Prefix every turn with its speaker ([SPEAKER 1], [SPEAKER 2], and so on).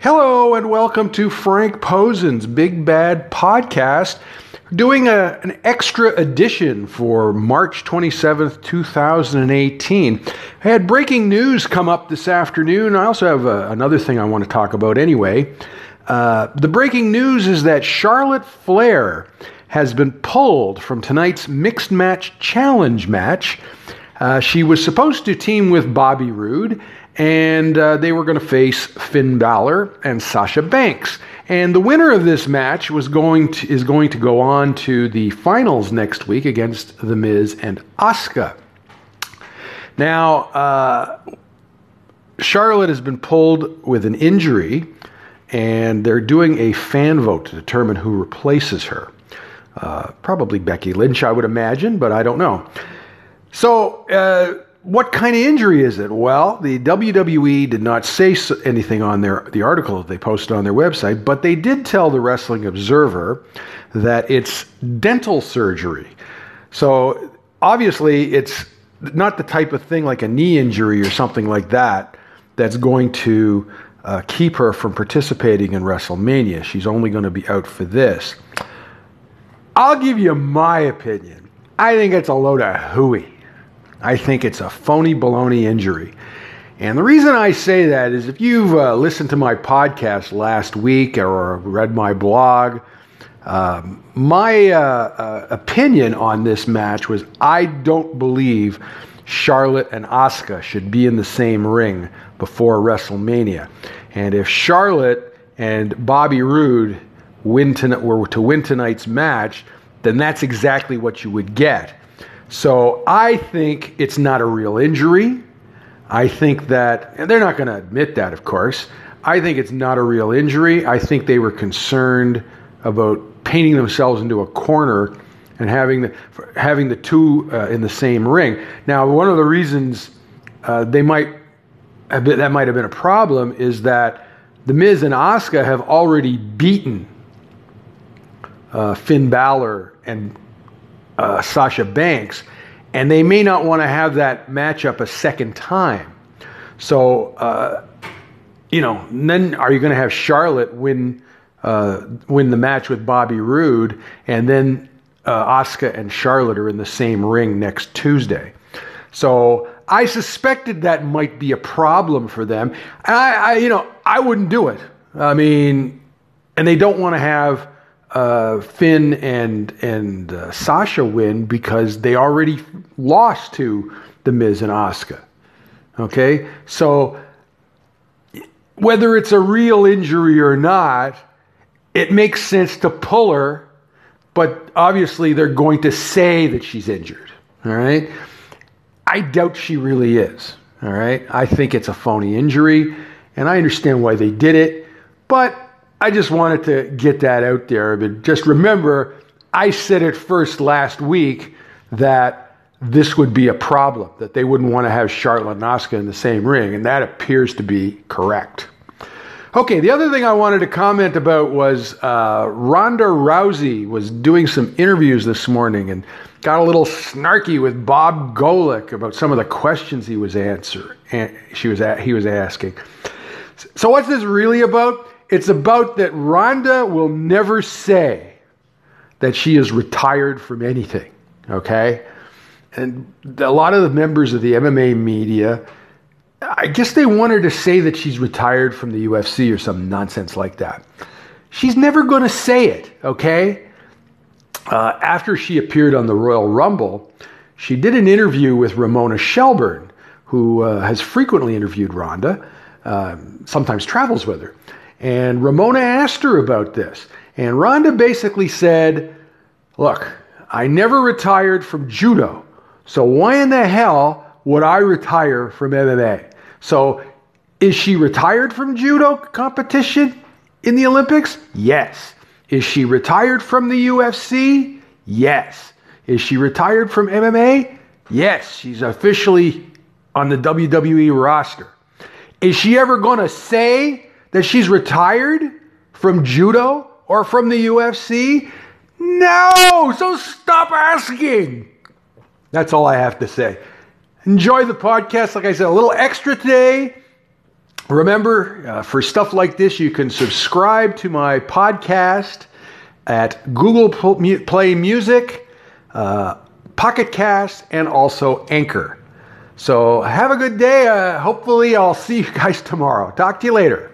[SPEAKER 1] Hello and welcome to Frank Posen's Big Bad Podcast. Doing a, an extra edition for March 27th, 2018. I had breaking news come up this afternoon. I also have uh, another thing I want to talk about anyway. Uh, the breaking news is that Charlotte Flair has been pulled from tonight's mixed match challenge match. Uh, she was supposed to team with Bobby Roode, and uh, they were going to face Finn Balor and Sasha Banks. And the winner of this match was going to, is going to go on to the finals next week against The Miz and Asuka. Now, uh, Charlotte has been pulled with an injury, and they're doing a fan vote to determine who replaces her. Uh, probably Becky Lynch, I would imagine, but I don't know. So, uh, what kind of injury is it? Well, the WWE did not say anything on their the article that they posted on their website, but they did tell the Wrestling Observer that it's dental surgery. So obviously, it's not the type of thing like a knee injury or something like that that's going to uh, keep her from participating in WrestleMania. She's only going to be out for this. I'll give you my opinion. I think it's a load of hooey. I think it's a phony baloney injury. And the reason I say that is if you've uh, listened to my podcast last week or read my blog, um, my uh, uh, opinion on this match was I don't believe Charlotte and Asuka should be in the same ring before WrestleMania. And if Charlotte and Bobby Roode win were to win tonight's match, then that's exactly what you would get. So I think it's not a real injury. I think that, and they're not going to admit that, of course. I think it's not a real injury. I think they were concerned about painting themselves into a corner and having the, having the two uh, in the same ring. Now, one of the reasons uh, they might been, that might have been a problem is that the Miz and Asuka have already beaten uh, Finn Balor and uh, Sasha Banks, and they may not want to have that matchup a second time. So, uh, you know, then are you going to have Charlotte win uh, win the match with Bobby Roode, and then uh, Asuka and Charlotte are in the same ring next Tuesday? So I suspected that might be a problem for them. I, I you know, I wouldn't do it. I mean, and they don't want to have uh, Finn and and uh, Sasha win because they already lost to the Miz and Asuka. Okay, so whether it's a real injury or not, it makes sense to pull her, but obviously they're going to say that she's injured. All right, I doubt she really is. All right, I think it's a phony injury, and I understand why they did it, but I just wanted to get that out there. But just remember, I said it first last week that this would be a problem, that they wouldn't want to have Charlotte and in the same ring, and that appears to be correct. Okay, the other thing I wanted to comment about was uh, Ronda Rousey was doing some interviews this morning and got a little snarky with Bob Golick about some of the questions he was answer she was at, he was asking. So what's this really about? It's about that Ronda will never say that she is retired from anything, okay? And a lot of the members of the MMA media, I guess they want her to say that she's retired from the UFC or some nonsense like that. She's never going to say it, okay? Uh, after she appeared on the Royal Rumble, she did an interview with Ramona Shelburne, who uh, has frequently interviewed Ronda, uh, sometimes travels with her. And Ramona asked her about this. And Ronda basically said, Look, I never retired from judo. So why in the hell would I retire from MMA? So is she retired from judo competition in the Olympics? Yes. Is she retired from the UFC? Yes. Is she retired from MMA? Yes. She's officially on the WWE roster. Is she ever going to say that she's retired from judo or from the UFC? No! So stop asking. That's all I have to say. Enjoy the podcast. Like I said, a little extra today. Remember, uh, for stuff like this, you can subscribe to my podcast at Google Play Music, uh, Pocket Cast, and also Anchor. So have a good day. Uh, hopefully, I'll see you guys tomorrow. Talk to you later.